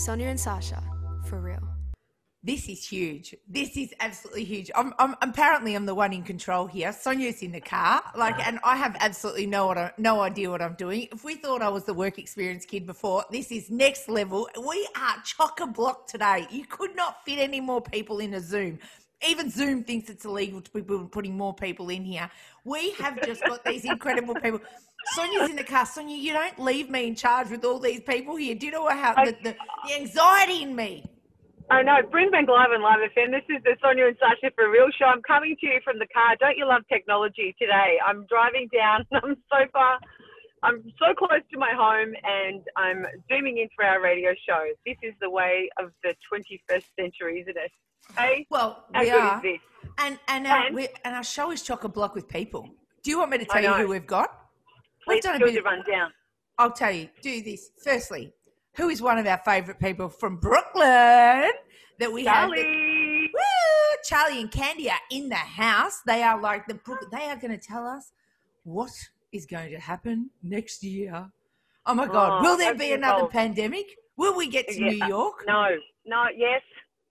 Sonia and Sasha, for real. This is huge. This is absolutely huge. I'm, I'm apparently I'm the one in control here. Sonia's in the car, like, and I have absolutely no what no idea what I'm doing. If we thought I was the work experience kid before, this is next level. We are chock a block today. You could not fit any more people in a Zoom. Even Zoom thinks it's illegal to be putting more people in here. We have just got these incredible people. Sonia's in the car. Sonia, you don't leave me in charge with all these people here. Do you know how the, the, the anxiety in me? I know. Brimbank Live and Live FM. This is the Sonia and Sasha for Real show. I'm coming to you from the car. Don't you love technology today? I'm driving down. And I'm so far. I'm so close to my home and I'm zooming in for our radio show. This is the way of the 21st century, isn't it? Hey? Well, How we good are. is this? And, and, our, And- we, and our show is chock a block with people. Do you want me to tell you who we've got? Please a do rundown. I'll tell you. Do this. Firstly, who is one of our favourite people from Brooklyn that we have? that- Charlie. Woo! Charlie and Candy are in the house. They are like the. They are going to tell us what is going to happen next year. Oh my God! Oh, Will there be another pandemic? Will we get to Yeah. New York? No, no, yes.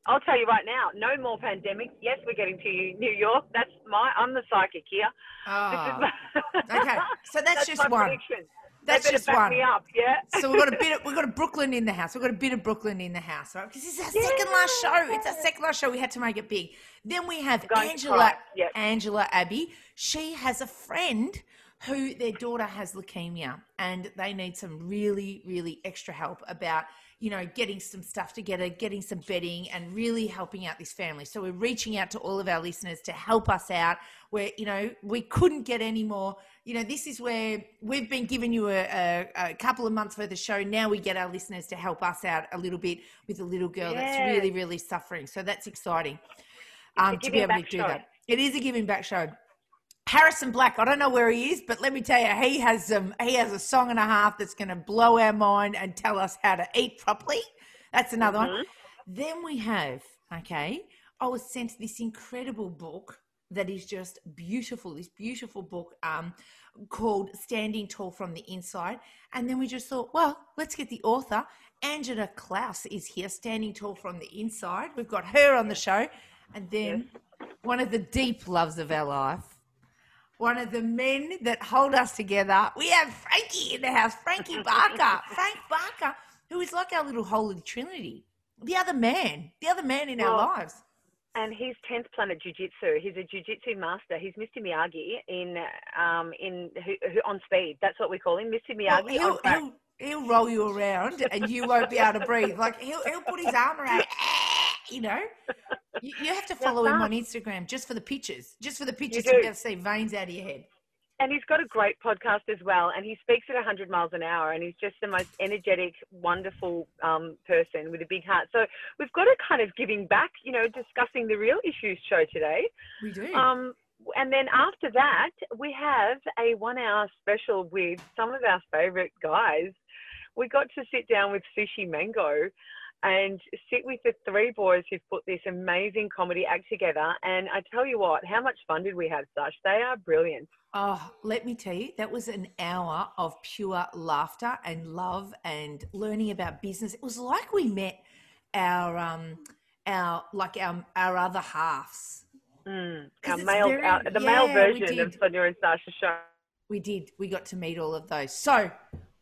I'll tell you right now, no more pandemic. Yes, we're getting to you, New York. That's my, I'm the psychic here. Ah. My, okay. So that's, just my one. prediction. That's just back one. me up, yeah? So we've got a bit. Of, we've got a Brooklyn in the house. We've got a bit of Brooklyn in the house, right? Because this is our second last show. It's our second last show. We had to make it big. Then we have Angela. yep. Angela Abbey. She has a friend who their daughter has leukemia, and they need some really, really extra help about you know getting some stuff together, getting some bedding, and really helping out this family. So we're reaching out to all of our listeners to help us out. Where you know we couldn't get any more you know, this is where we've been giving you a, a, a couple of months for the show. Now we get our listeners to help us out a little bit with a little girl that's really, really suffering. So that's exciting um, to be able to do show. that. It is a giving back show. Harrison Black, I don't know where he is, but let me tell you, he has um, he has a song and a half that's going to blow our mind and tell us how to eat properly. That's another one. Mm-hmm. Then we have, okay, I was sent this incredible book that is just beautiful. This beautiful book um, called Standing Tall from the Inside. And then we just thought, well, let's get the author. Angela Klaus is here, Standing Tall from the Inside. We've got her on the show. And then one of the deep loves of our life, one of the men that hold us together. We have Frankie in the house, Frankie Barker. Frank Barker, who is like our little holy trinity. The other man, the other man in our lives. And he's 10th Planet Jiu Jitsu. He's a Jiu Jitsu master. He's Mr. Miyagi in um in who, who, on speed. That's what we call him, Mr. Well, Miyagi. he'll, on he'll, he'll roll you around and you won't be able to breathe. Like he'll, he'll put his arm around, you know. You, you have to follow him on Instagram just for the pictures, just for the pictures to do. be to see veins out of your head. And he's got a great podcast as well. And he speaks at 100 miles an hour. And he's just the most energetic, wonderful um, person with a big heart. So we've got a kind of giving back, you know, discussing the real issues show today. We do. Um, and then after that, we have a one hour special with some of our favorite guys. We got to sit down with Sushi Mango and sit with the three boys who've put this amazing comedy act together. And I tell you what, how much fun did we have, Sash? They are brilliant. Oh, let me tell you, that was an hour of pure laughter and love and learning about business. It was like we met our um our like our our other halves. Mm, our male, very- our, the male yeah, we version of. Sonia and Sasha show. We did. We got to meet all of those. So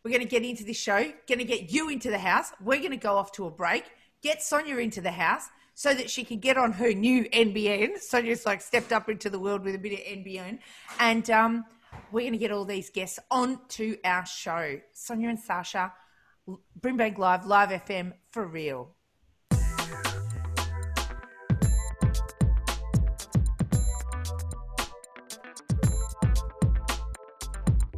we're going to get into this show. Going to get you into the house. We're going to go off to a break. Get Sonia into the house so that she can get on her new NBN. Sonia's like stepped up into the world with a bit of NBN, and um, we're going to get all these guests onto our show. Sonia and Sasha, Brimbank Live, Live FM for real.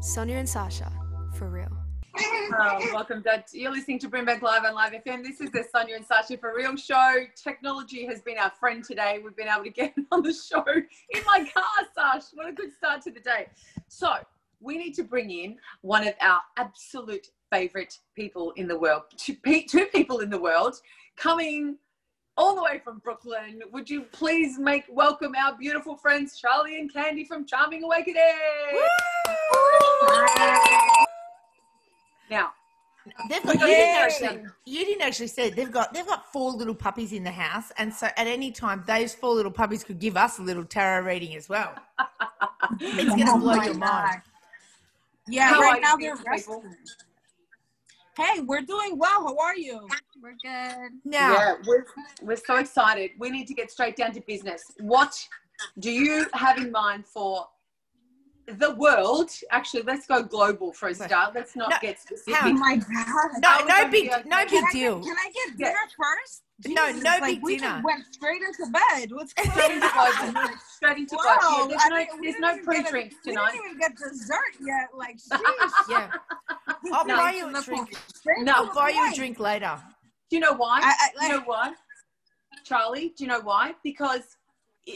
Sonia and Sasha, for real. Um, welcome, Dad. You're listening to Brimbank Live on Live FM. This is the Sonia and Sasha for Real show. Technology has been our friend today. We've been able to get on the show in my car, Sash. What a good start to the day. So, we need to bring in one of our absolute favorite people in the world. Two, two people in the world coming all the way from Brooklyn. Would you please make welcome our beautiful friends Charlie and Candy from Charming Awakening? Now, They've got, you, didn't actually, you didn't actually say it. they've got they've got four little puppies in the house, and so at any time those four little puppies could give us a little tarot reading as well. It's gonna Oh blow your mind. Yeah, How right now they're resting. Hey, we're doing well. How are you? We're good. Now, Yeah, we're, we're so excited. We need to get straight down to business. What do you have in mind for the world? Actually, let's go global for a start. Let's not No, get specific. how- Oh my god. no, no big, gonna no big Can I, deal. get, can I get Yeah. first? No, Jesus, no like, big we dinner. just went straight into bed. What's going Straight into on? Straight into Wow, global. Yeah, there's I no, didn't- we there's no even get a- pre-drinks We tonight. didn't even get dessert yet. Like, sheesh. Yeah, I'll No. buy you a drink. Straight No, I'll buy you a drink later. Do you know why? I- I- do you know why? Charlie, do you know why? Because i-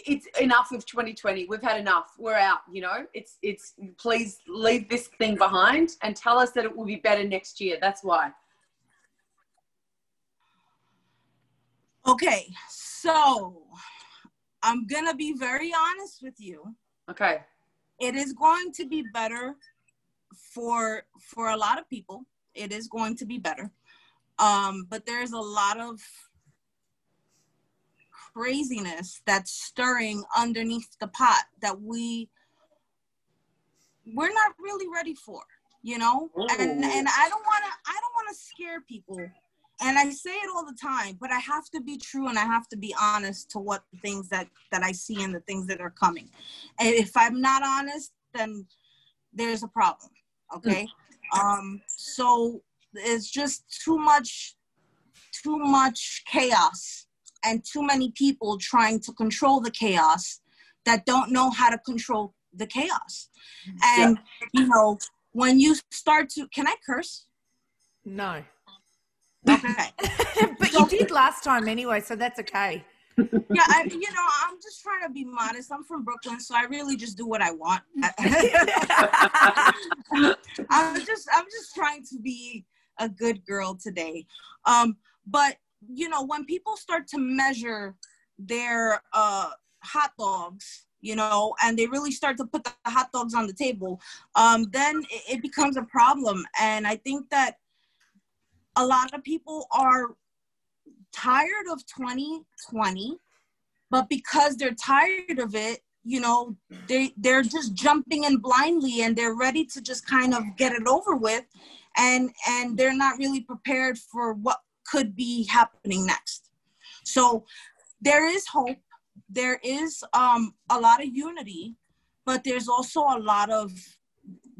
it's enough of 2020. We've had enough. We're out, you know? It's it's please leave this thing behind and tell us that it will be better next year. That's why. Okay, so I'm gonna be very honest with you. Okay. It is going to be better for for a lot of people. It is going to be better, um, but there's a lot of craziness that's stirring underneath the pot that we we're not really ready for. You know, and Ooh. and I don't want to I don't want to scare people and I say it all the time, but I have to be true and I have to be honest to what things that that I see and the things that are coming. And if I'm not honest, then there's a problem. Okay. Um, so it's just too much, too much chaos and too many people trying to control the chaos that don't know how to control the chaos. And you know, when you start to can I curse? No, Okay. but you did last time anyway, so that's okay. yeah, I, you know, I'm just trying to be modest. I'm from Brooklyn, so I really just do what I want. I'm just, I'm just trying to be a good girl today. Um, but you know, when people start to measure their uh, hot dogs, you know, and they really start to put the hot dogs on the table, um, then it, it becomes a problem. And I think that a lot of people are tired of 2020 but because they're tired of it you know they they're just jumping in blindly and they're ready to just kind of get it over with and and they're not really prepared for what could be happening next. So there is hope. There is um a lot of unity but there's also a lot of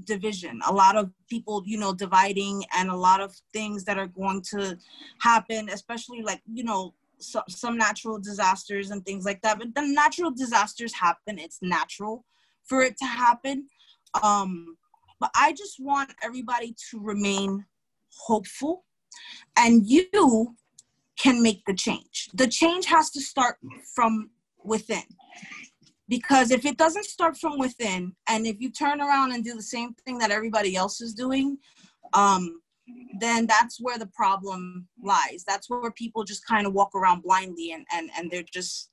division a lot of people you know dividing and a lot of things that are going to happen especially like you know so, some natural disasters and things like that. But the natural disasters happen. It's natural for it to happen. Um but i just want everybody to remain hopeful and you can make the change. The change has to start from within. Because if it doesn't start from within and if you turn around and do the same thing that everybody else is doing um then that's where the problem lies. That's where people just kind of walk around blindly and and and they're just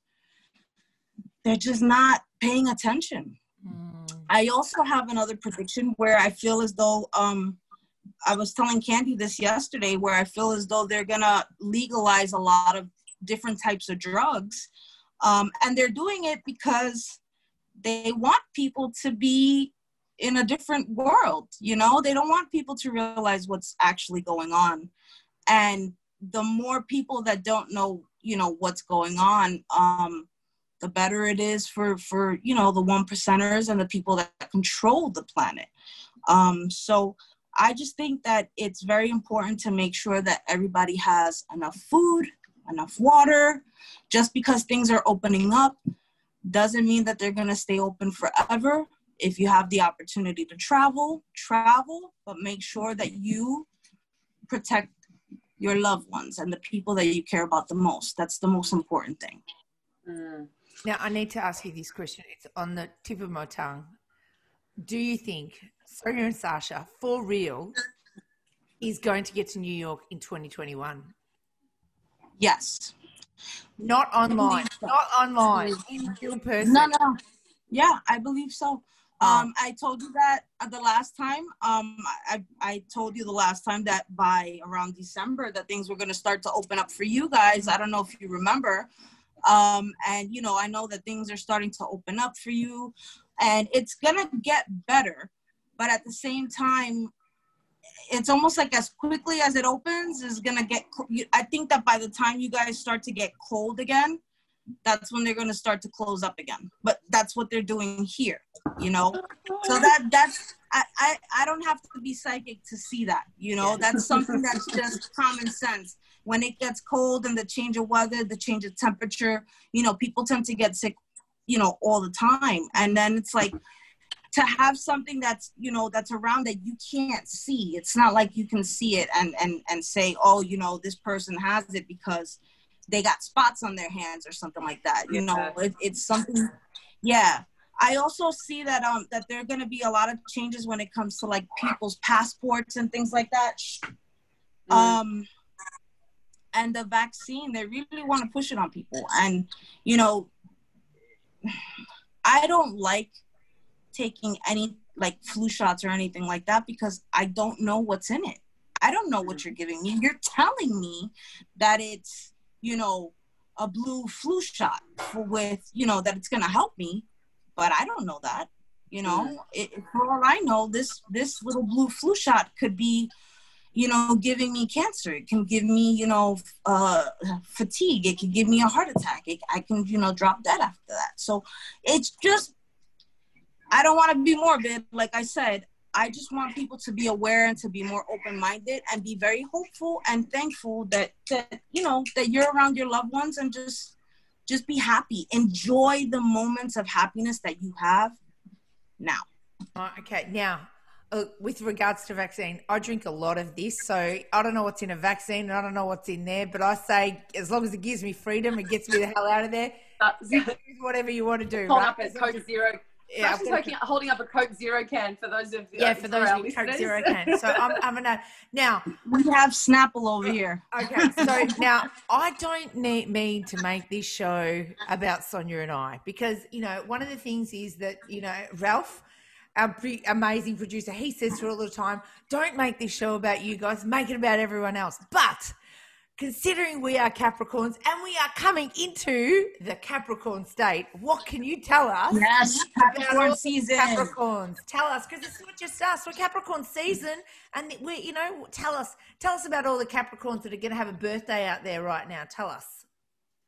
they're just not paying attention. I also have another prediction where i feel as though um i was telling candy this yesterday where i feel as though they're gonna legalize a lot of different types of drugs um, and they're doing it because they want people to be in a different world you know? They don't want people to realize what's actually going on. And the more people that don't know you know what's going on um the better it is for for you know the one percenters and the people that control the planet. Um so i just think that it's very important to make sure that everybody has enough food enough water just because things are opening up doesn't mean that they're going to stay open forever if you have the opportunity to travel travel but make sure that you protect your loved ones and the people that you care about the most that's the most important thing Mm. Now, I need to ask you this question. It's on the tip of my tongue. Do you think Sonia and Sasha, for real, is going to get to New York in 2021? yes Not online. so. Not online. In real person. no no yeah i believe so Um, I told you that uh, the last time. Um, I, I told you the last time that by around December that things were going to start to open up for you guys. I don't know if you remember. Um, and you know, I know that things are starting to open up for you, and it's gonna get better. But at the same time, it's almost like as quickly as it opens is gonna get. I think that by the time you guys start to get cold again, that's when they're going to start to close up again. But that's what they're doing here you know? So that that's I, I i don't have to be psychic to see that you know? That's something that's just common sense. When it gets cold and the change of weather the change of temperature you know people tend to get sick you know all the time. And then it's like to have something that's you know that's around that you can't see it's not like you can see it and and and say oh you know this person has it because they got spots on their hands or something like that. You know, it, it's something. Yeah, I also see that um that there are going to be a lot of changes when it comes to like people's passports and things like that. Mm. Um, and the vaccine, they really want to push it on people, and you know, I don't like taking any like flu shots or anything like that because I don't know what's in it. I don't know what mm. you're giving me. You're telling me that it's you know, a blue flu shot with, you know, that it's gonna help me, but I don't know that. You know, it, for all I know, this this little blue flu shot could be, you know, giving me cancer. It can give me, you know, uh, fatigue. It can give me a heart attack. It, I can, you know, drop dead after that. So it's just, I don't want to be morbid. Like I said, I just want people to be aware and to be more open-minded and be very hopeful and thankful that that you know that you're around your loved ones and just just be happy. Enjoy the moments of happiness that you have now. Oh, okay, now uh, with regards to vaccine, I drink a lot of this, so I don't know what's in a vaccine and I don't know what's in there, but I say as long as it gives me freedom, it gets me the hell out of there. Uh, whatever you want to do. Right? Up as Coke Zero yeah, taking, holding up a Coke Zero can for those of yeah uh, for those of Coke Zero can. So I'm, I'm gonna now we have Snapple over uh, here. Okay, so now I don't need mean to make this show about Sonia and I because you know one of the things is that you know Ralph. Our amazing producer, he says for all the time, don't make this show about you guys, make it about everyone else. But considering we are Capricorns and we are coming into the Capricorn state, what can you tell us? Yes, Capricorn season. Capricorns, tell us because it's not just us. We're Capricorn season, and we, you know, tell us, tell us about all the Capricorns that are going to have a birthday out there right now. Tell us,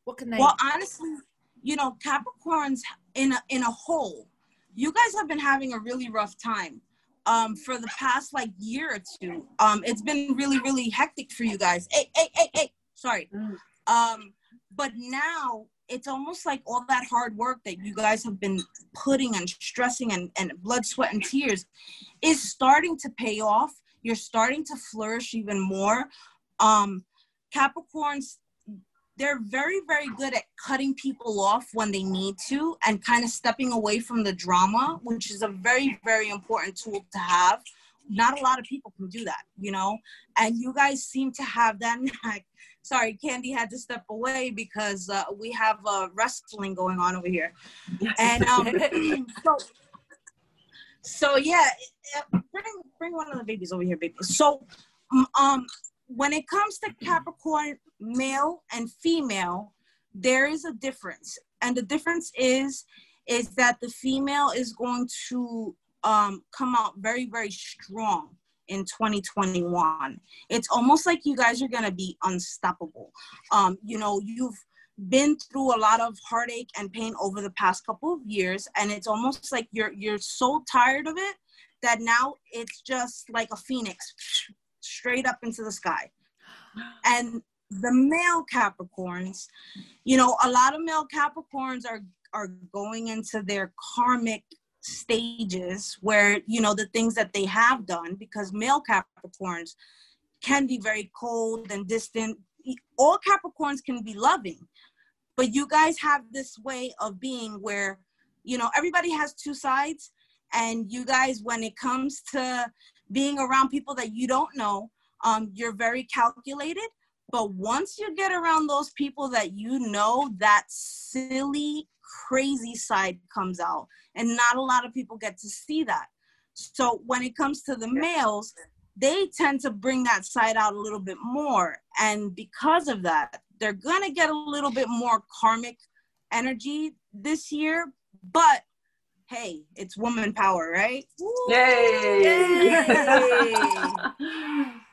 what can they? Well, honestly, you know, Capricorns in a in a whole, you guys have been having a really rough time um, for the past like year or two. Um, it's been really, really hectic for you guys. Hey, hey, hey, hey. Sorry. Mm. Um, but now it's almost like all that hard work that you guys have been putting and stressing and, and blood, sweat, and tears is starting to pay off. You're starting to flourish even more. Um, Capricorns they're very very good at cutting people off when they need to and kind of stepping away from the drama which is a very very important tool to have. Not a lot of people can do that you know? And you guys seem to have that knack. Sorry candy had to step away because uh, we have uh, wrestling going on over here. And um, so so yeah bring bring one of the babies over here baby. So um when it comes to Capricorn male and female, there is a difference. And the difference is is that the female is going to um, come out very, very strong in 2021. It's almost like you guys are going to be unstoppable. Um, you know, you've been through a lot of heartache and pain over the past couple of years and it's almost like you're you're so tired of it that now it's just like a phoenix straight up into the sky. And the male Capricorns, you know, a lot of male Capricorns are are going into their karmic stages where you know the things that they have done because male Capricorns can be very cold and distant. All Capricorns can be loving, but you guys have this way of being where you know everybody has two sides and you guys when it comes to being around people that you don't know, um, you're very calculated. But once you get around those people that you know, that silly, crazy side comes out. And not a lot of people get to see that. So when it comes to the males, they tend to bring that side out a little bit more. And because of that, they're going to get a little bit more karmic energy this year. But hey, it's woman power, right? Yay! Yay!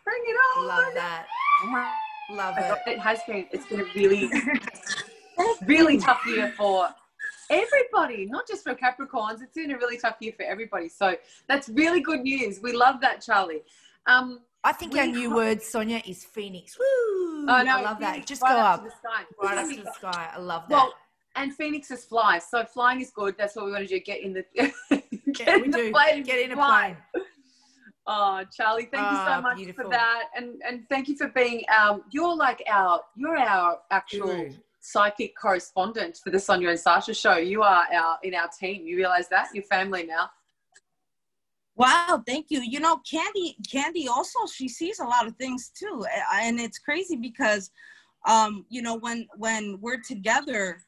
Bring it on! Love that. Love it. It has been. It's been a really, really tough year for everybody, not just for Capricorns. It's been a really tough year for everybody. So that's really good news. We love that, Charlie. Um, I think our new word, Sonia, is Phoenix. Woo! oh, no, I love that. Just right go up, to the sky. right up to the sky. I love that. Well, and Phoenixes fly. So flying is good. That's what we want to do. Get in the get Yeah, we in the plane. Get in a plane. Oh, Charlie, thank you Ah, so much beautiful. for that, and and thank you for being um. You're like our you're our actual Guru. psychic correspondent for the Sonia and Sasha show. You are our in our team. You realize that your family now. Wow, thank you. You know, Candy, Candy also she sees a lot of things too, and it's crazy because, um, you know, when when we're together,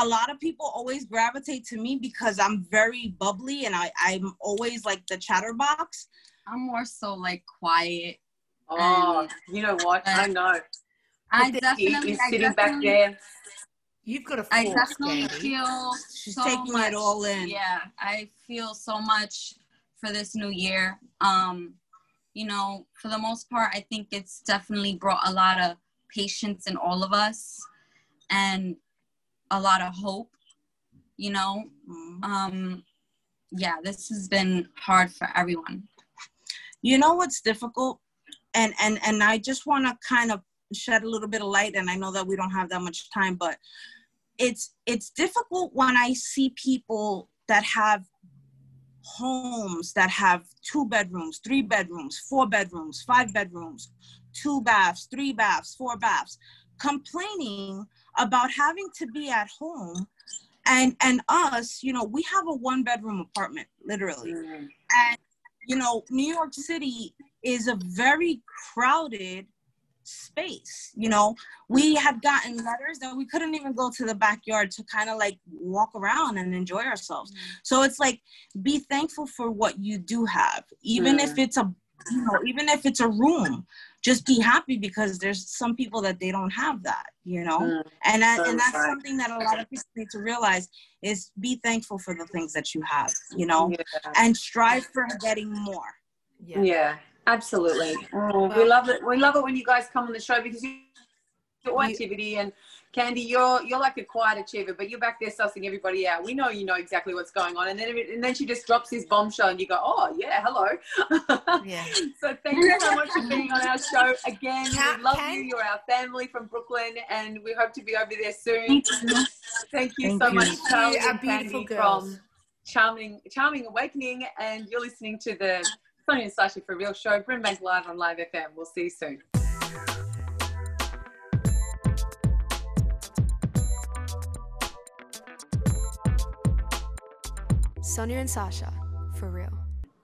a lot of people always gravitate to me because I'm very bubbly and I I'm always like the chatterbox. I'm more so like quiet. Oh, Um, you know what? I know. I He definitely, is I sitting back there. You've got a I force, definitely Candy. feel She's so taking much, it all in. Yeah, I feel so much for this new year. Um, you know, for the most part, I think it's definitely brought a lot of patience in all of us and a lot of hope. You know, Mhm. um, yeah, this has been hard for everyone. You know what's difficult, and and and I just want to kind of shed a little bit of light, and I know that we don't have that much time, but it's it's difficult when I see people that have homes that have two bedrooms, three bedrooms, four bedrooms, five bedrooms, two baths, three baths, four baths, complaining about having to be at home. And and us, you know, we have a one bedroom apartment, literally. Mm. And you know, New York City is a very crowded space. You know, we had gotten letters that we couldn't even go to the backyard to kind of like walk around and enjoy ourselves. So it's like be thankful for what you do have, even if it's a you know, even if it's a room. Just be happy because there's some people that they don't have that, you know, Mm. and that, So and that's right. something that a lot of people need to realize is be thankful for the things that you have, you know, Yeah. and strive for getting more. Yeah. Yeah, absolutely. Oh, we love it. We love it when you guys come on the show because you your You- activity and Candy, you're you're like a quiet achiever, but you're back there sussing everybody out. We know you know exactly what's going on, and then and then she just drops this bombshell, and you go, "Oh yeah, hello." Yeah. so thank you so much for being on our show again. We love you. You're our family from Brooklyn, and we hope to be over there soon. Thank you. Thank so you. much, Thank you, Charlie and beautiful Candy from Charming Charming Awakening, and you're listening to the Sonia and Sasha for Real show. Brimbank Live on Live FM. We'll see you soon. Sonia and Sasha, for real.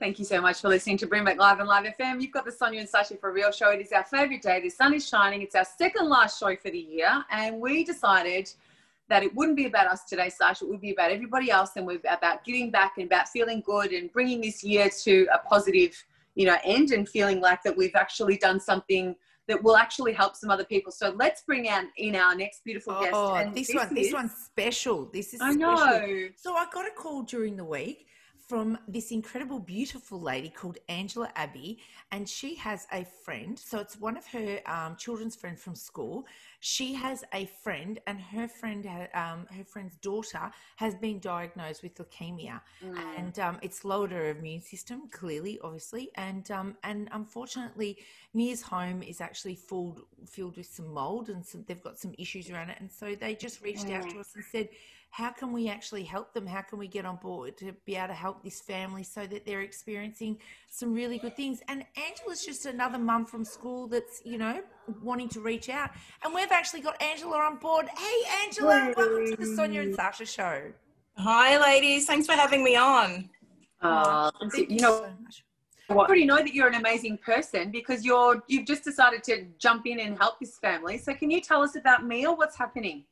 Thank you so much for listening to Brimbank Live and Live FM. You've got the Sonia and Sasha for Real show. It is our favorite day. The sun is shining. It's our second last show for the year. And we decided that it wouldn't be about us today, Sasha. It would be about everybody else. And we're about giving back and about feeling good and bringing this year to a positive, you know, end and feeling like that we've actually done something that will actually help some other people. So let's bring out in our next beautiful guest. Oh, And this one, this one's special. This is I special. know. So I got a call during the week from this incredible, beautiful lady called Angela Abbey, and she has a friend. So it's one of her um, children's friend from school. She has a friend, and her friend, um, her friend's daughter, has been diagnosed with leukemia, Mm. and um, it's lowered her immune system clearly, obviously, and um, and unfortunately, Mia's home is actually filled filled with some mold, and some, they've got some issues around it, and so they just reached out to us and said how can we actually help them? How can we get on board to be able to help this family so that they're experiencing some really good things? And Angela's just another mum from school that's, you know, wanting to reach out. And we've actually got Angela on board. Hey, Angela, welcome to the Sonia and Sasha show. Hi, ladies. Thanks for having me on. Uh, you know. I already know that you're an amazing person because you're you've just decided to jump in and help this family. So can you tell us about Mia? What's happening?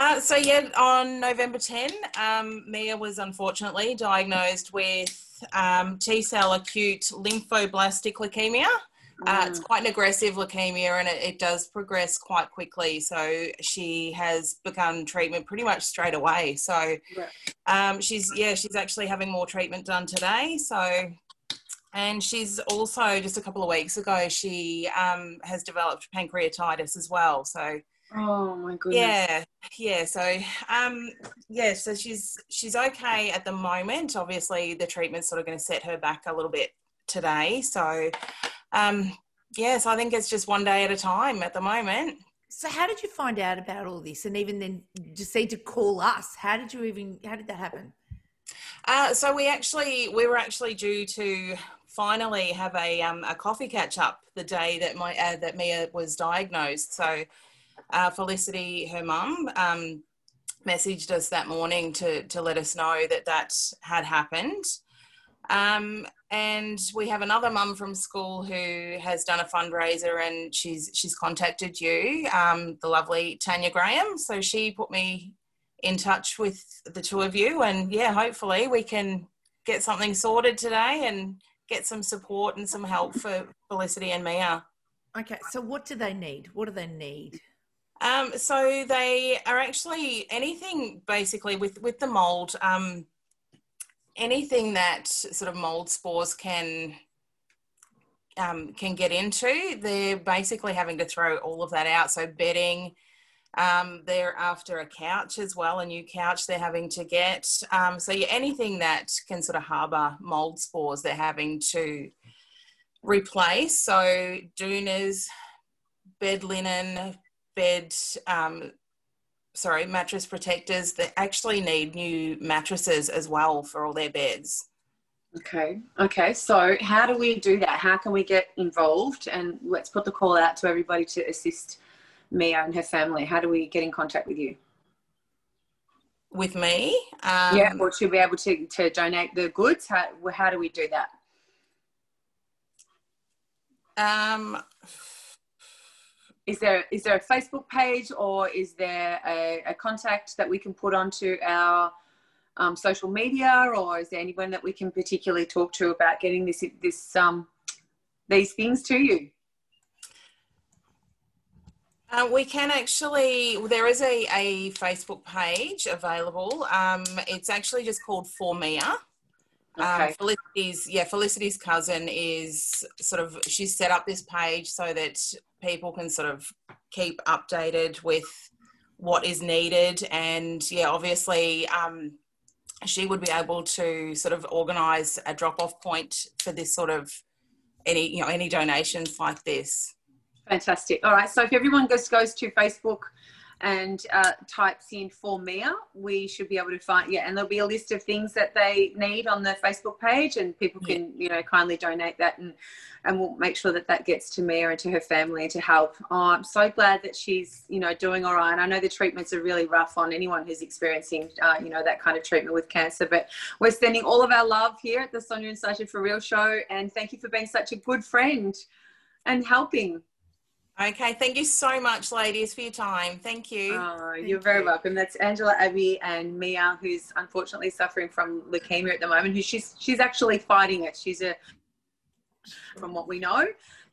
Uh, so yeah, on November 10, um, Mia was unfortunately diagnosed with um, T-cell acute lymphoblastic leukemia. Uh, it's quite an aggressive leukemia and it, it, does progress quite quickly. So she has begun treatment pretty much straight away. So um, she's, yeah, she's actually having more treatment done today. So, and she's also just a couple of weeks ago, she um, has developed pancreatitis as well. So, oh my goodness. Yeah, yeah. So, um, yeah, so she's, she's okay at the moment. Obviously, the treatment's sort of going to set her back a little bit today. So, um, yes, I think it's just one day at a time at the moment. So, how did you find out about all this, and even then decide to call us? How did you even? How did that happen? Uh, so we actually we were actually due to finally have a um, a coffee catch up the day that my uh, that Mia was diagnosed. So uh, Felicity, her mum, um, messaged us that morning to to let us know that that had happened. Um, and we have another mum from school who has done a fundraiser and she's she's contacted you, um, the lovely Tanya Graham. So she put me in touch with the two of you, and yeah, hopefully we can get something sorted today and get some support and some help for Felicity and Mia. Okay, so what do they need? What do they need? Um, so they are actually anything basically with with the mold. Um, anything that sort of mold spores can um, can get into, they're basically having to throw all of that out. So bedding, um, they're after a couch as well, a new couch they're having to get. Um, so yeah, anything that can sort of harbour mold spores, they're having to replace. So doonas, bed linen, bed um, sorry, mattress protectors that actually need new mattresses as well for all their beds. Okay. Okay. So, how do we do that? How can we get involved? And let's put the call out to everybody to assist Mia and her family. How do we get in contact with you? With me? Um, yeah. Or to be able to, to donate the goods? How, how do we do that? Um, is there is there a Facebook page or is there a, a contact that we can put onto our um, social media, or is there anyone that we can particularly talk to about getting this this um, these things to you? Uh, we can actually, there is a, a Facebook page available. Um, it's actually just called For Mia. Um, okay. Um, Felicity's, yeah, Felicity's cousin is sort of, she's set up this page so that people can sort of keep updated with what is needed. And yeah, obviously, um, she would be able to sort of organise a drop-off point for this sort of any you know any donations like this. Fantastic. All right. So if everyone just goes to Facebook and uh, types in for Mia, we should be able to find yeah, and there'll be a list of things that they need on the Facebook page, and people can yeah. you know kindly donate that, and and we'll make sure that that gets to Mia and to her family to help. Oh, I'm so glad that she's you know doing all right. I know the treatments are really rough on anyone who's experiencing uh, you know that kind of treatment with cancer, but we're sending all of our love here at the Sonia and Sasha for Real show, and thank you for being such a good friend and helping. Okay, thank you so much, ladies, for your time. Thank you. Oh, you're very you. welcome. That's Angela, Abby, and Mia, who's unfortunately suffering from leukemia at the moment. Who she's she's actually fighting it. She's a from what we know,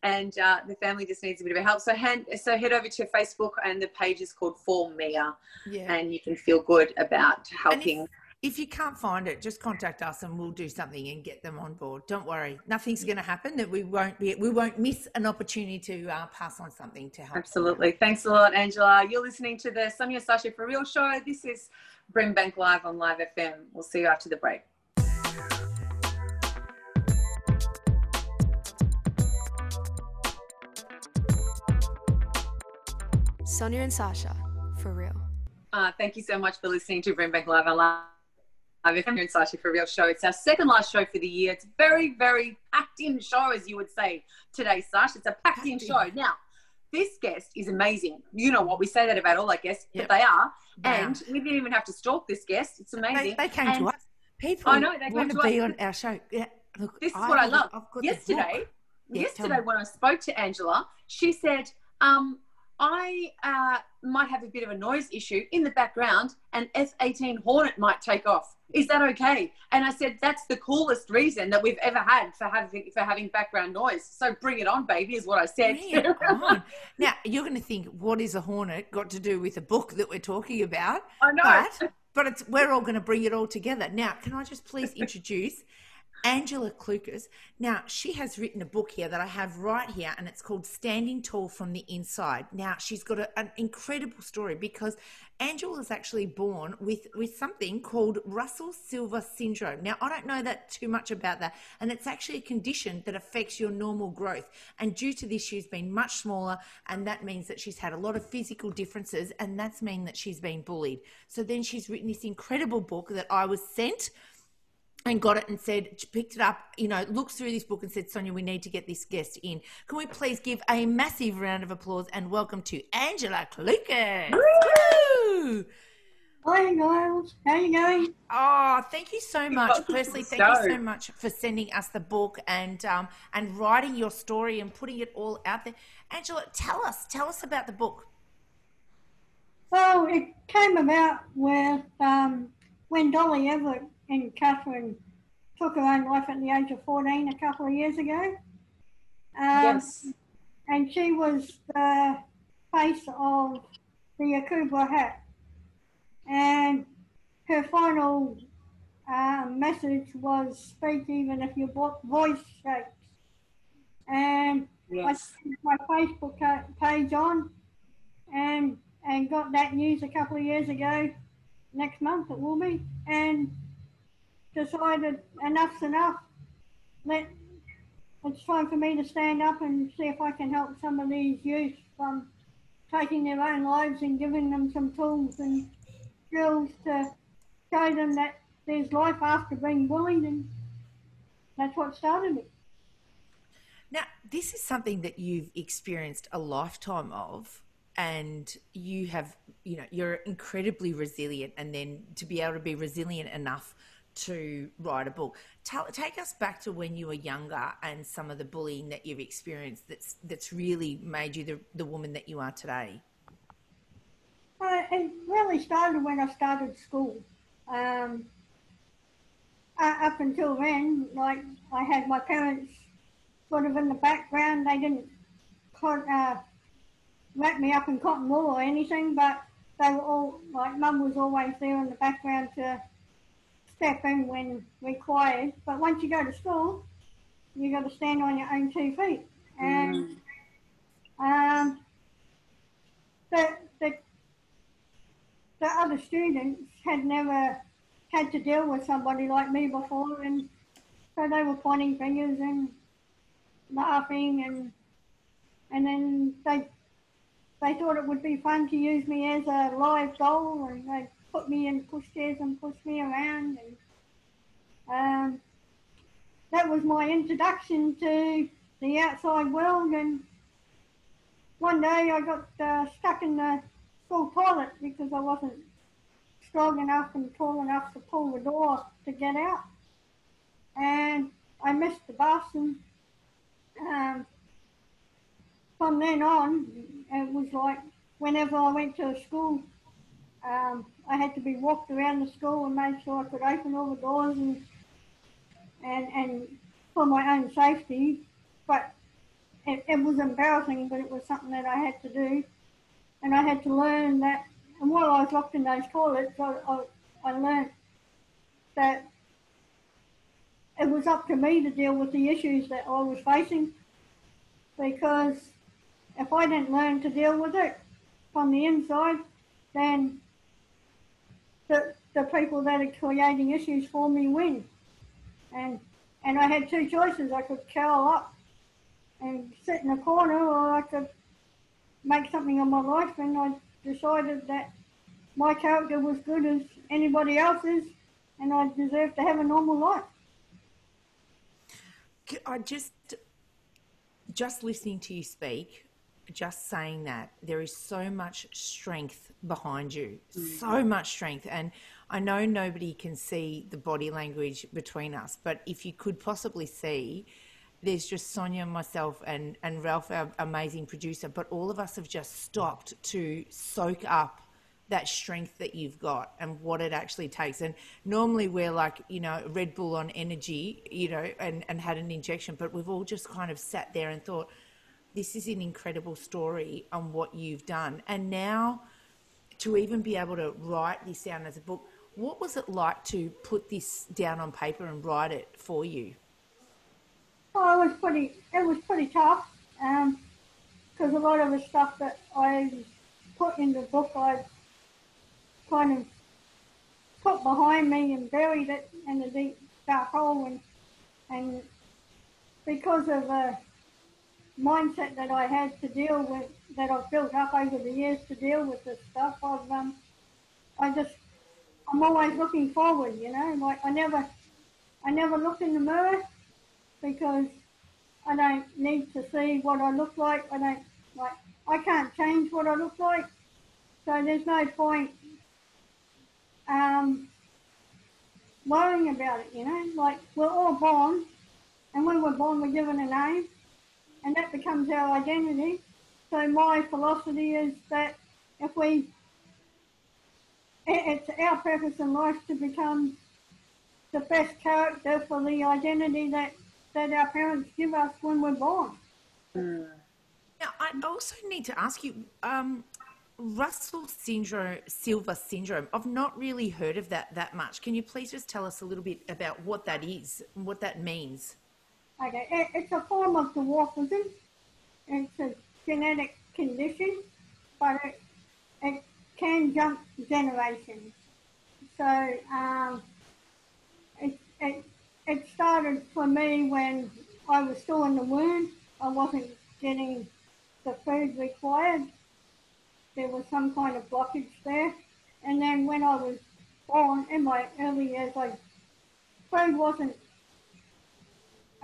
and uh, the family just needs a bit of help. So hand, so head over to Facebook, and the page is called For Mia, yeah. and you can feel good about helping if you can't find it, just contact us and we'll do something and get them on board. Don't worry, nothing's going to happen. That we won't be, we won't miss an opportunity to uh, pass on something to help. Absolutely, them. thanks a lot, Angela. You're listening to the Sonia Sasha for Real show. This is Brimbank Live on Live FM. We'll see you after the break. Sonia and Sasha for real. Uh, thank you so much for listening to Brimbank Live on Live. I'm here in for a real show. It's our second last show for the year. It's very, very packed in show, as you would say today, Sash. It's a packed in show. Now, this guest is amazing. You know what? We say that about all our guests, yep. but they are. And we didn't even have to stalk this guest. It's amazing. They, they came and to us. People I know, they want to, to be on our show. Yeah. Look, this is I what I love. Yesterday. Yeah, yesterday when I spoke to Angela, she said, um, I uh, might have a bit of a noise issue in the background. An F-18 Hornet might take off. Is that okay? And I said, that's the coolest reason that we've ever had for having for having background noise. So bring it on, baby, is what I said. Now you're going to think, what is a hornet got to do with a book that we're talking about? I know. But, but it's we're all going to bring it all together. Now, can I just please introduce Angela Klukas? Now, she has written a book here that I have right here, and it's called Standing Tall from the Inside. Now, she's got a, an incredible story because Angela was actually born with, with something called Russell Silver syndrome. Now, I don't know that too much about that, and it's actually a condition that affects your normal growth. And due to this, she's been much smaller, and that means that she's had a lot of physical differences, and that's mean that she's been bullied. So then she's written this incredible book that I was sent and got it and said, picked it up, you know, looked through this book and said, Sonia, we need to get this guest in. Can we please give a massive round of applause and welcome to Angela Klukas? Hi guys, how are you going? Oh, thank you so much. Firstly, thank you so much for sending us the book and um, and writing your story and putting it all out there. Angela, tell us, tell us about the book. Well, it came about with um, when Dolly Everett and Catherine took her own life at the age of 14 a couple of years ago. Um, yes. And she was the face of the Akubra hat. And her final um, message was speak even if your vo- voice shakes. And I Yes. put my Facebook page on and and got that news a couple of years ago. Next month it will be, and decided enough's enough. Let it's time for me to stand up and see if I can help some of these youth from taking their own lives and giving them some tools and skills to show them that there's life after being bullied, and that's what started it. Now, this is something that you've experienced a lifetime of, and you have, you know, you're incredibly resilient, and then to be able to be resilient enough to write a book. Tell, take us back to when you were younger and some of the bullying that you've experienced that's that's really made you the, the woman that you are today. Uh, it really started when I started school. Um, uh, up until then, like I had my parents sort of in the background. They didn't uh, wrap me up in cotton wool or anything, but they were all like mum was always there in the background to step in when required. But once you go to school, you got to stand on your own two feet. And um, the, the the other students had never had to deal with somebody like me before, and so they were pointing fingers and laughing, and and then they they thought it would be fun to use me as a live doll, and they put me in pushchairs and push me around, and um, that was my introduction to the outside world. And one day I got uh, stuck in the school toilet because I wasn't strong enough and tall enough to pull the door to get out. And I missed the bus and um, from then on, it was like whenever I went to a school, um, I had to be walked around the school and made sure I could open all the doors and and and for my own safety. But it, it was embarrassing, but it was something that I had to do and I had to learn that. And while I was locked in those toilets, I, I, I learned that it was up to me to deal with the issues that I was facing. Because if I didn't learn to deal with it from the inside, then the, the people that are creating issues for me win. And and I had two choices. I could curl up and sit in a corner, or I could make something of my life, and I decided that my character was good as anybody else's, and I deserved to have a normal life. I just, just listening to you speak, just saying that there is so much strength behind you, mm. so much strength, and I know nobody can see the body language between us, but if you could possibly see, there's just Sonia, myself, and, and Ralph, our amazing producer, but all of us have just stopped to soak up that strength that you've got and what it actually takes. And normally we're like, you know, Red Bull on energy, you know, and, and had an injection, but we've all just kind of sat there and thought, this is an incredible story on what you've done. And now to even be able to write this down as a book, what was it like to put this down on paper and write it for you? Oh, it was pretty. It was pretty tough um, because a lot of the stuff that I put in the book, I kind of put behind me and buried it in a deep dark hole, and and because of the mindset that I had to deal with, that I've built up over the years to deal with this stuff, I've um, I just I'm always looking forward, you know. Like I never, I never look in the mirror because I don't need to see what I look like. I don't like. I can't change what I look like, so there's no point um, worrying about it. You know, like we're all born, and when we're born, we're given a name, and that becomes our identity. So my philosophy is that if we it's our purpose in life to become the best character for the identity that, that our parents give us when we're born. Now, I also need to ask you, um, Russell syndrome, Silver syndrome. I've not really heard of that that much. Can you please just tell us a little bit about what that is, what that means? Okay, it, it's a form of dwarfism. It's a genetic condition, but it, it can jump generations. So um, it, it, it started for me when I was still in the womb. I wasn't getting the food required. There was some kind of blockage there. And then when I was born, in my early years, I, food wasn't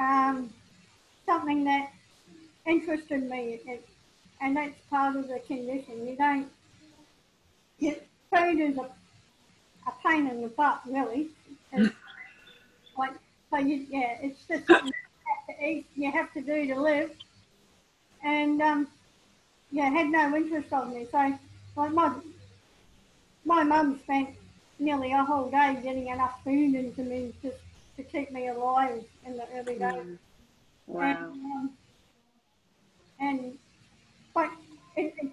um, something that interested me. It, and that's part of the condition. You don't yeah, food is a, a pain in the butt, really. Like, so you, yeah, it's just something you have to eat, you have to do to live. And, um, yeah, had no interest of me. So, like, my, my mum spent nearly a whole day getting enough food into me just to keep me alive in the early days. Mm. Wow. And, um, and but it, it,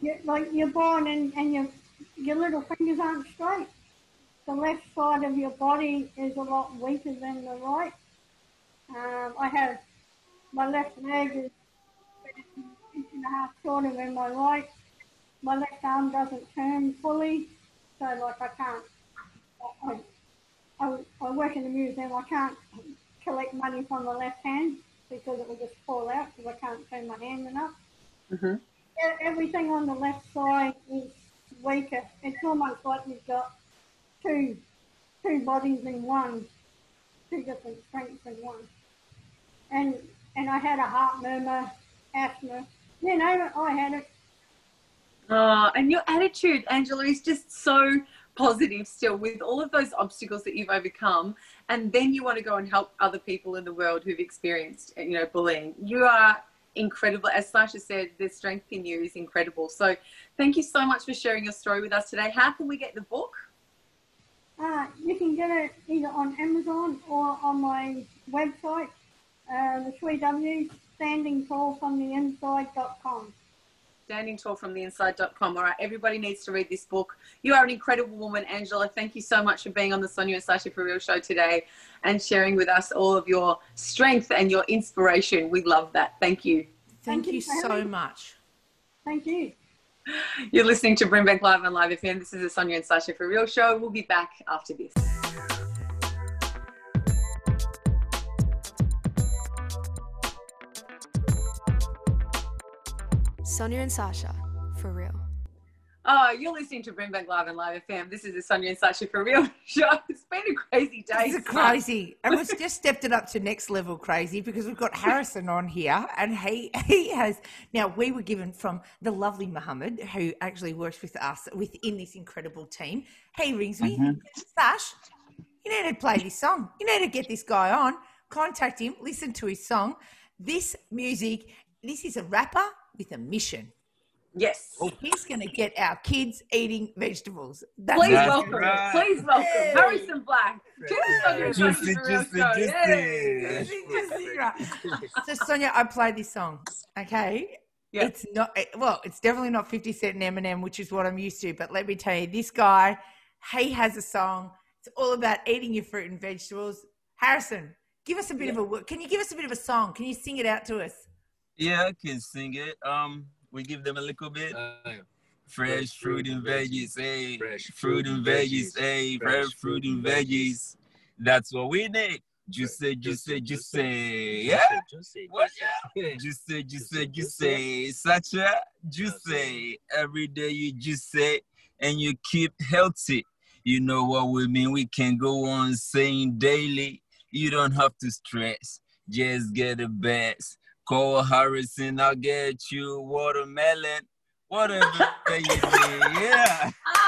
you, like you're born and, and your your little fingers aren't straight. The left side of your body is a lot weaker than the right. Um, I have my left leg is an inch and a half shorter than my right. My left arm doesn't turn fully, so like I can't. I, I, I work in the museum. I can't collect money from the left hand because it will just fall out because I can't turn my hand enough. Mm-hmm. Everything on the left side is weaker. It's almost like you've got two two bodies in one, two different strengths in one. And and I had a heart murmur, asthma. You know, I had it. Oh, and your attitude, Angela, is just so positive still with all of those obstacles that you've overcome. And then you want to go and help other people in the world who've experienced, you know, bullying. You are incredible. As Sasha said, the strength in you is incredible. So thank you so much for sharing your story with us today. How can we get the book? Uh, you can get it either on Amazon or on my website, uh, the 3W, standingtallfromtheinside.com. Standing tall from the inside.com. All right, everybody needs to read this book. You are an incredible woman, Angela. Thank you so much for being on the Sonia and Sasha for Real show today and sharing with us all of your strength and your inspiration. We love that. Thank you. Thank, Thank you you so me. much. Thank you. You're listening to Brimbank Live on Live FM. This is the Sonia and Sasha for Real show. We'll be back after this. Sonia and Sasha, for real. Oh, you're listening to Brimbank Live and Live FM. This is the Sonia and Sasha for real show. It's been a crazy day. It's crazy. And we've just stepped it up to next level crazy because we've got Harrison on here and he he has now we were given from the lovely Mohammed who actually works with us within this incredible team. He rings me, mm-hmm. Sash, you need to play this song. You need to get this guy on, contact him, listen to his song. This music, this is a rapper with a mission. Yes. Oh, he's going to get our kids eating vegetables. That's Please what he's welcome, gonna do. please welcome Yay. Harrison Black to the Sonia and Sasha Juicy, for real juicy, show. juicy. Yay. So Sonia, I played this song. Okay. Yeah. It's not it- well, it's definitely not 50 Cent M and Eminem, which is what I'm used to. But let me tell you, this guy, he has a song. It's all about eating your fruit and vegetables. Harrison, give us a bit of a wo- can you give us a bit of a song? Can you sing it out to us? Yeah, I can sing it. Um, we give them a little bit. Fresh fruit and veggies, hey. Fresh Fruit and veggies, hey. Fresh fruit and veggies. That's what we need. Juicy, juicy, juicy. Yeah. What? Yeah. Juicy, juicy, juicy. Such a juicy. Every day you juicy and you keep healthy. You know what we mean? We can go on saying daily. You don't have to stress. Just get the best. Call Harrison, I'll get you watermelon. Whatever you need. Yeah.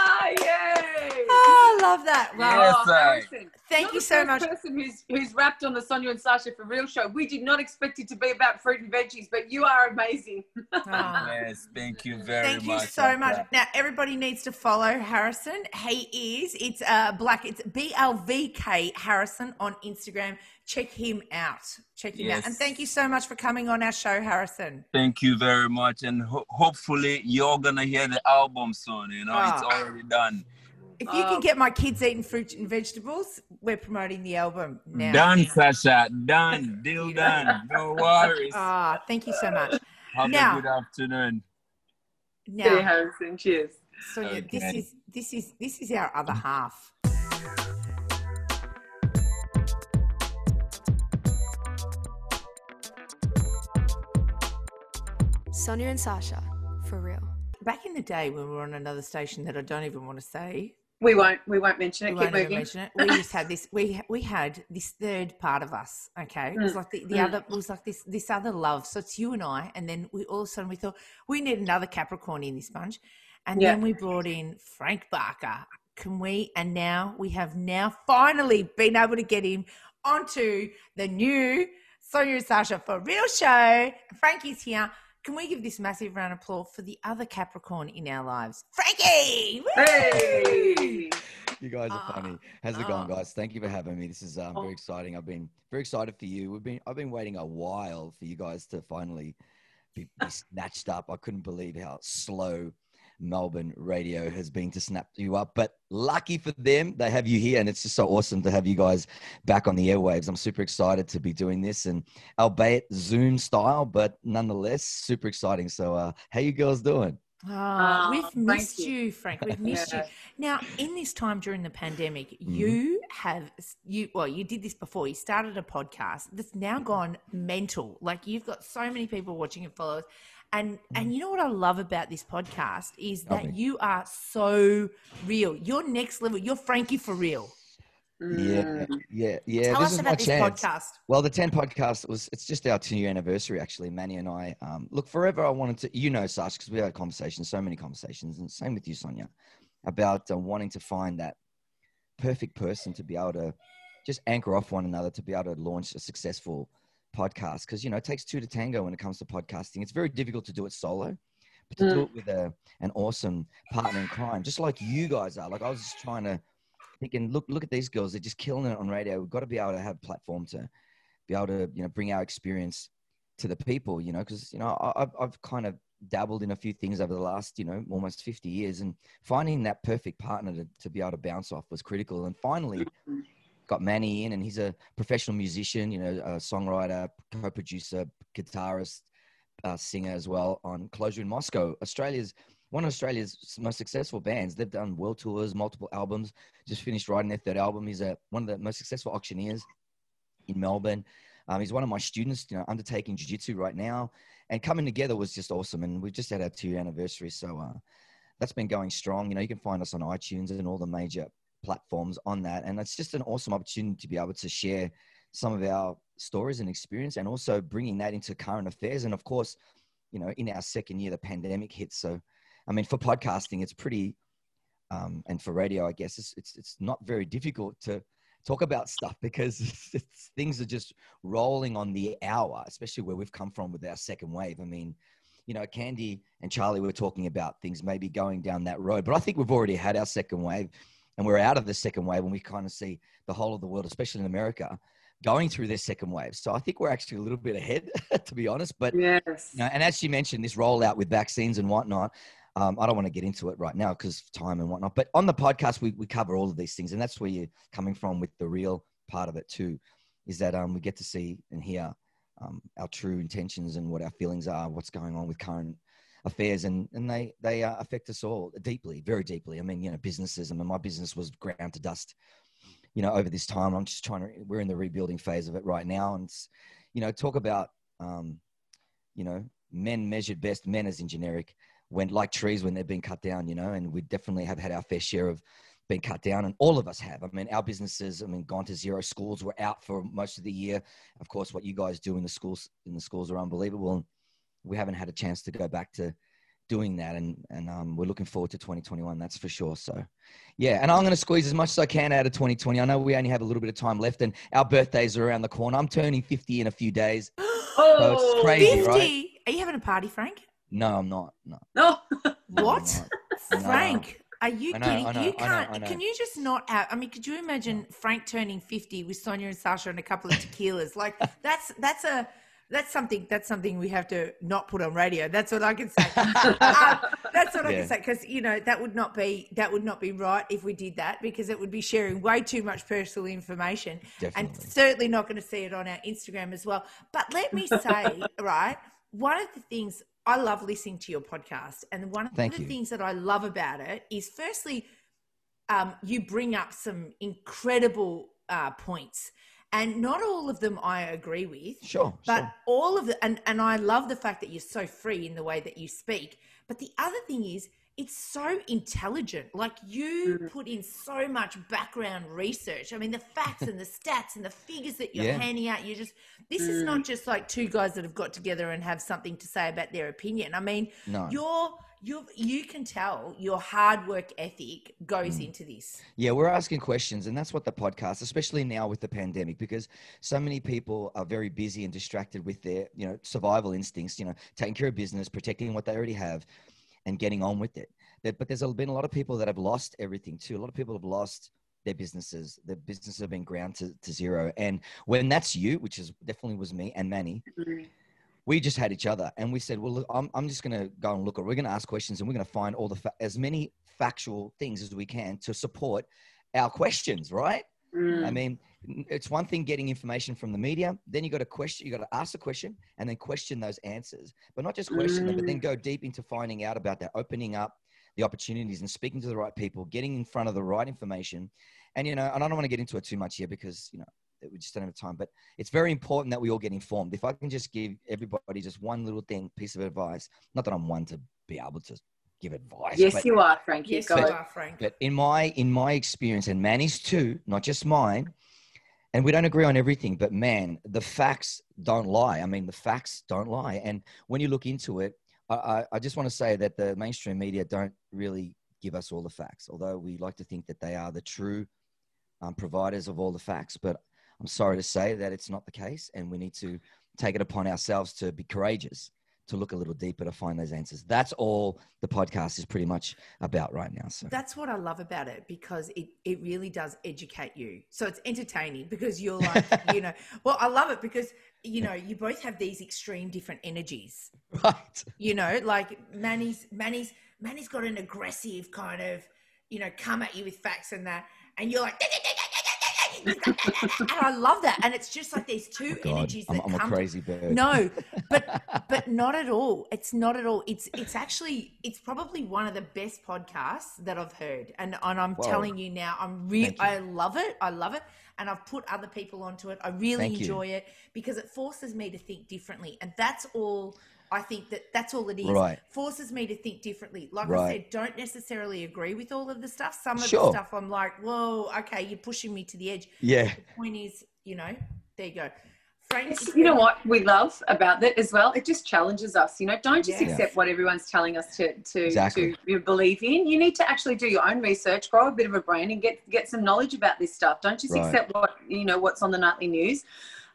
Yay. Oh, I love that. Well, Yes, Oh. Harrison, Thank you're you the so first much. person who's who's rapped on the Sonia and Sasha for Real show. We did not expect it to be about fruit and veggies, but you are amazing. Oh. Yes, thank you very much. Thank you so much. Afra. Now everybody needs to follow Harrison. He is it's uh black. It's B L V K Harrison on Instagram. Check him out. Check him out. And thank you so much for coming on our show, Harrison. Thank you very much. And ho- hopefully you're going to hear the album soon. You know, it's Ah. already done. If you Oh. can get my kids eating fruit and vegetables, we're promoting the album now. Done, Sasha. Done. Deal done. No worries. Ah, thank you so much. Have now- a good afternoon. Yeah, Now, Harrison. Cheers. Sonia, this is this is this is our other half. Sonia and Sasha, for real. Back in the day when we were on another station that I don't even want to say, We won't we won't mention it. we Keep won't moving. mention it. We just had this. We we had this third part of us. Okay, it was Mm, like the, the mm. other. It was like this this other love. So it's you and I, and then we all of a sudden we thought we need another Capricorn in this bunch, and Yeah. then we brought in Frank Barker. Can we? And now we have now finally been able to get him onto the new Sonia and Sasha for real show. Frankie's here. Can we give this massive round of applause for the other Capricorn in our lives, Frankie? Woo! Hey. You guys are Ah, funny. How's it ah. going, guys? Thank you for having me. This is um, Oh. very exciting. I've been very excited for you. We've been I've been waiting a while for you guys to finally be, be snatched up. I couldn't believe how slow Melbourne radio has been to snap you up. But lucky for them, they have you here, and it's just so awesome to have you guys back on the airwaves. I'm super excited to be doing this, and albeit Zoom style, but nonetheless super exciting. So, uh, how you girls doing? Ah, Oh, we've missed you. you. Frank. We've missed Yeah. you. Now, in this time during the pandemic, Mm-hmm. you have you well, you did this before. You started a podcast that's now gone mental. Like you've got so many people watching and followers. And and you know what I love about this podcast is that you are so real. You're next level. You're Frankie for real. Yeah, Mm. yeah, yeah. Tell this is my this chance. podcast. Well, the 10 podcast was, it's just our two year anniversary, actually. Manny and I, um, look, forever I wanted to, you know, Sash, because we had conversations, so many conversations, and same with you, Sonia, about uh, wanting to find that perfect person to be able to just anchor off one another to be able to launch a successful podcast. Because, you know, it takes two to tango when it comes to podcasting. It's very difficult to do it solo, but to do it with a, an awesome partner in crime, just like you guys are. Like, I was just trying to thinking, look, look at these girls. They're just killing it on radio. We've got to be able to have a platform to be able to, you know, bring our experience to the people, you know, because, you know, I, I've, kind of dabbled in a few things over the last, you know, almost 50 years and finding that perfect partner to, to be able to bounce off was critical. And finally got Manny in and he's a professional musician, you know, a songwriter, co-producer, guitarist, uh, singer as well on Closure in Moscow, Australia's one of Australia's most successful bands. They've done world tours, multiple albums. Just finished writing their third album. He's a, one of the most successful auctioneers in Melbourne. Um, he's one of my students, you know, undertaking jiu-jitsu right now. And coming together was just awesome. And we've just had our two-year anniversary. So uh, that's been going strong. You know, you can find us on iTunes and all the major platforms on that, and it's just an awesome opportunity to be able to share some of our stories and experience, and also bringing that into current affairs. And of course, you know, in our second year, the pandemic hit, So, I mean, for podcasting, it's pretty, um, and for radio, I guess it's it's it's not very difficult to talk about stuff because it's, things are just rolling on the hour, especially where we've come from with our second wave. I mean, you know, Candy and Charlie were talking about things maybe going down that road, but I think we've already had our second wave and we're out of the second wave and we kind of see the whole of the world, especially in America, going through their second wave. So I think we're actually a little bit ahead, to be honest. But yes, you know, and as you mentioned, this rollout with vaccines and whatnot. Um, I don't want to get into it right now because time and whatnot. But on the podcast, we, we cover all of these things, and that's where you're coming from with the real part of it too, is that um, we get to see and hear um, our true intentions and what our feelings are, what's going on with current affairs, and and they they uh, affect us all deeply, very deeply. I mean, you know, businesses. I mean, my business was ground to dust, you know, over this time. I'm just trying to. We're in the rebuilding phase of it right now, and you know, talk about, um, you know, men measured best, men as in generic went like trees when they've been cut down, you know, and we definitely have had our fair share of being cut down, and all of us have. I mean, our businesses, I mean, gone to zero. Schools were out for most of the year. Of course, what you guys do in the schools in the schools are unbelievable, and we haven't had a chance to go back to doing that, and and um, we're looking forward to 2021. That's for sure. So, yeah, and I'm going to squeeze as much as I can out of 2020. I know we only have a little bit of time left, and our birthdays are around the corner. I'm turning 50 in a few days. Oh, so it's crazy, 50. right? Are you having a party, Frank? No, I'm not. No. No. What? No, no. Frank, are you know, kidding? Know, you can't. I know. Can you just not have? I mean, could you imagine Frank turning fifty with Sonia and Sasha and a couple of tequilas? like that's that's a that's something that's something we have to not put on radio. That's what I can say. Um, that's what I Yeah. can say because you know that would not be that would not be right if we did that because it would be sharing way too much personal information and certainly not going to see it on our Instagram as well. But let me say, right, one of the things I love listening to your podcast, and one of Thank the you. things that I love about it is, firstly, um, you bring up some incredible uh, points, and not all of them I agree with. Sure, But sure. all of the, and, and I love the fact that you're so free in the way that you speak. But the other thing is, it's so intelligent. Like you put in so much background research. I mean, the facts and the stats and the figures that you're Yeah. handing out. You just, this is not just like two guys that have got together and have something to say about their opinion. I mean, No. you're, you you can tell your hard work ethic goes Mm. into this. Yeah, we're asking questions, and that's what the podcast, especially now with the pandemic, because so many people are very busy and distracted with their, you know, survival instincts. You know, taking care of business, protecting what they already have, and getting on with it. That- But there's been a lot of people that have lost everything too. A lot of people have lost their businesses. Their businesses have been ground to, to zero. And when that's you, which is definitely was me and Manny, mm-hmm. we just had each other and we said, well, look, I'm, I'm just going to go and look at, we're going to ask questions and we're going to find all the, fa- as many factual things as we can to support our questions, right? Mm. I mean, it's one thing getting information from the media. Then you got to question, you got to ask the question and then question those answers, but not just question them, but then mm. go deep into finding out about that, opening up the opportunities and speaking to the right people, getting in front of the right information. And, you know, and I don't want to get into it too much here because, you know, we just don't have time, but it's very important that we all get informed. If I can just give everybody just one little thing, piece of advice, not that I'm one to be able to give advice. Yes, but- you are, Frankie. Yes, Go. you are, Frank. but in my in my experience, and Manny's too, not just mine, and we don't agree on everything, but man, the facts don't lie. I mean, the facts don't lie. And when you look into it, I, I, I just want to say that the mainstream media don't really give us all the facts, although we like to think that they are the true um, providers of all the facts. But I'm sorry to say that it's not the case, and we need to take it upon ourselves to be courageous, to look a little deeper to find those answers. That's all the podcast is pretty much about right now. So. That's what I love about it because it, it really does educate you. So it's entertaining because you're like, you know, well, I love it because, you know, you both have these extreme different energies. Right. You know, like Manny's Manny's Manny's got an aggressive kind of, you know, come at you with facts and that, and you're like, and I love that. And it's just like these two oh, God, energies I'm, that I'm a crazy bird. no, but but not at all. It's not at all. It's it's actually it's probably one of the best podcasts that I've heard, and and I'm Whoa. telling you now, I'm real. Thank you. I love it. I love it. and I've put other people onto it. I really Thank you. enjoy it because it forces me to think differently. And that's all I think that that's all it is. Right. Forces me to think differently. Like I said, don't necessarily agree with all of the stuff. Some of Sure. the stuff I'm like, whoa, okay, you're pushing me to the edge. Yeah. The point is, you know, there you go. Frank, You know what we love about that as well? It just challenges us. You know, don't just Yeah. accept what everyone's telling us to to, Exactly. to believe in. You need to actually do your own research, grow a bit of a brain, and get get some knowledge about this stuff. Don't just Right. accept what you know what's on the nightly news.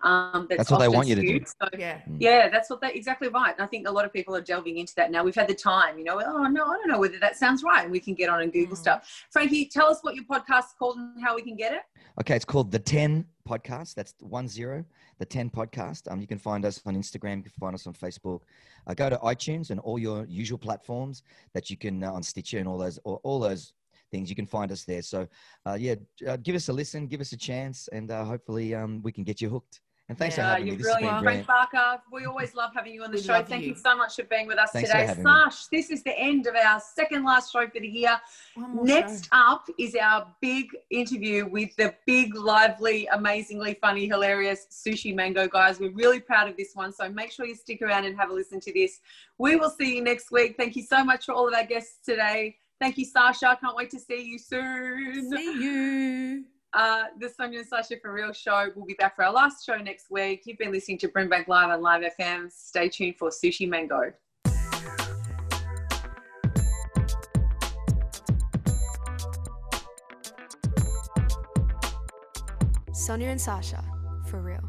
Um, that's, That's what they often want you to do. So, Yeah. yeah, that's what they exactly right. And I think a lot of people are delving into that now. We've had the time, you know. Oh no, I don't know whether that sounds right, and we can get on and Google Mm. stuff. Frankie, tell us what your podcast is called and how we can get it. Okay, it's called the Ten Podcast. That's one zero, the Ten Podcast. Um, you can find us on Instagram. You can find us on Facebook. Uh, go to iTunes and all your usual platforms that you can uh, on Stitcher and all those all, all those things. You can find us there. So, uh, yeah, uh, give us a listen, give us a chance, and uh, hopefully um, we can get you hooked. And thanks for having you're This has been brilliant. brilliant. Frank Barker, we always love having you on the We show. Thank you. you. so much for being with us Thanks today. having me. Sash, this is the end of our second last show for the year. Next show. up is our big interview with the big, lively, amazingly funny, hilarious Sushi Mango guys. We're really proud of this one, so make sure you stick around and have a listen to this. We will see you next week. Thank you so much for all of our guests today. Thank you, Sasha. I can't wait to see you soon. See you. Uh, the Sonia and Sasha for Real show We'll be back for our last show next week. You've been listening to Brimbank Live on Live FM. Stay tuned for Sushi Mango. Sonia and Sasha, for real.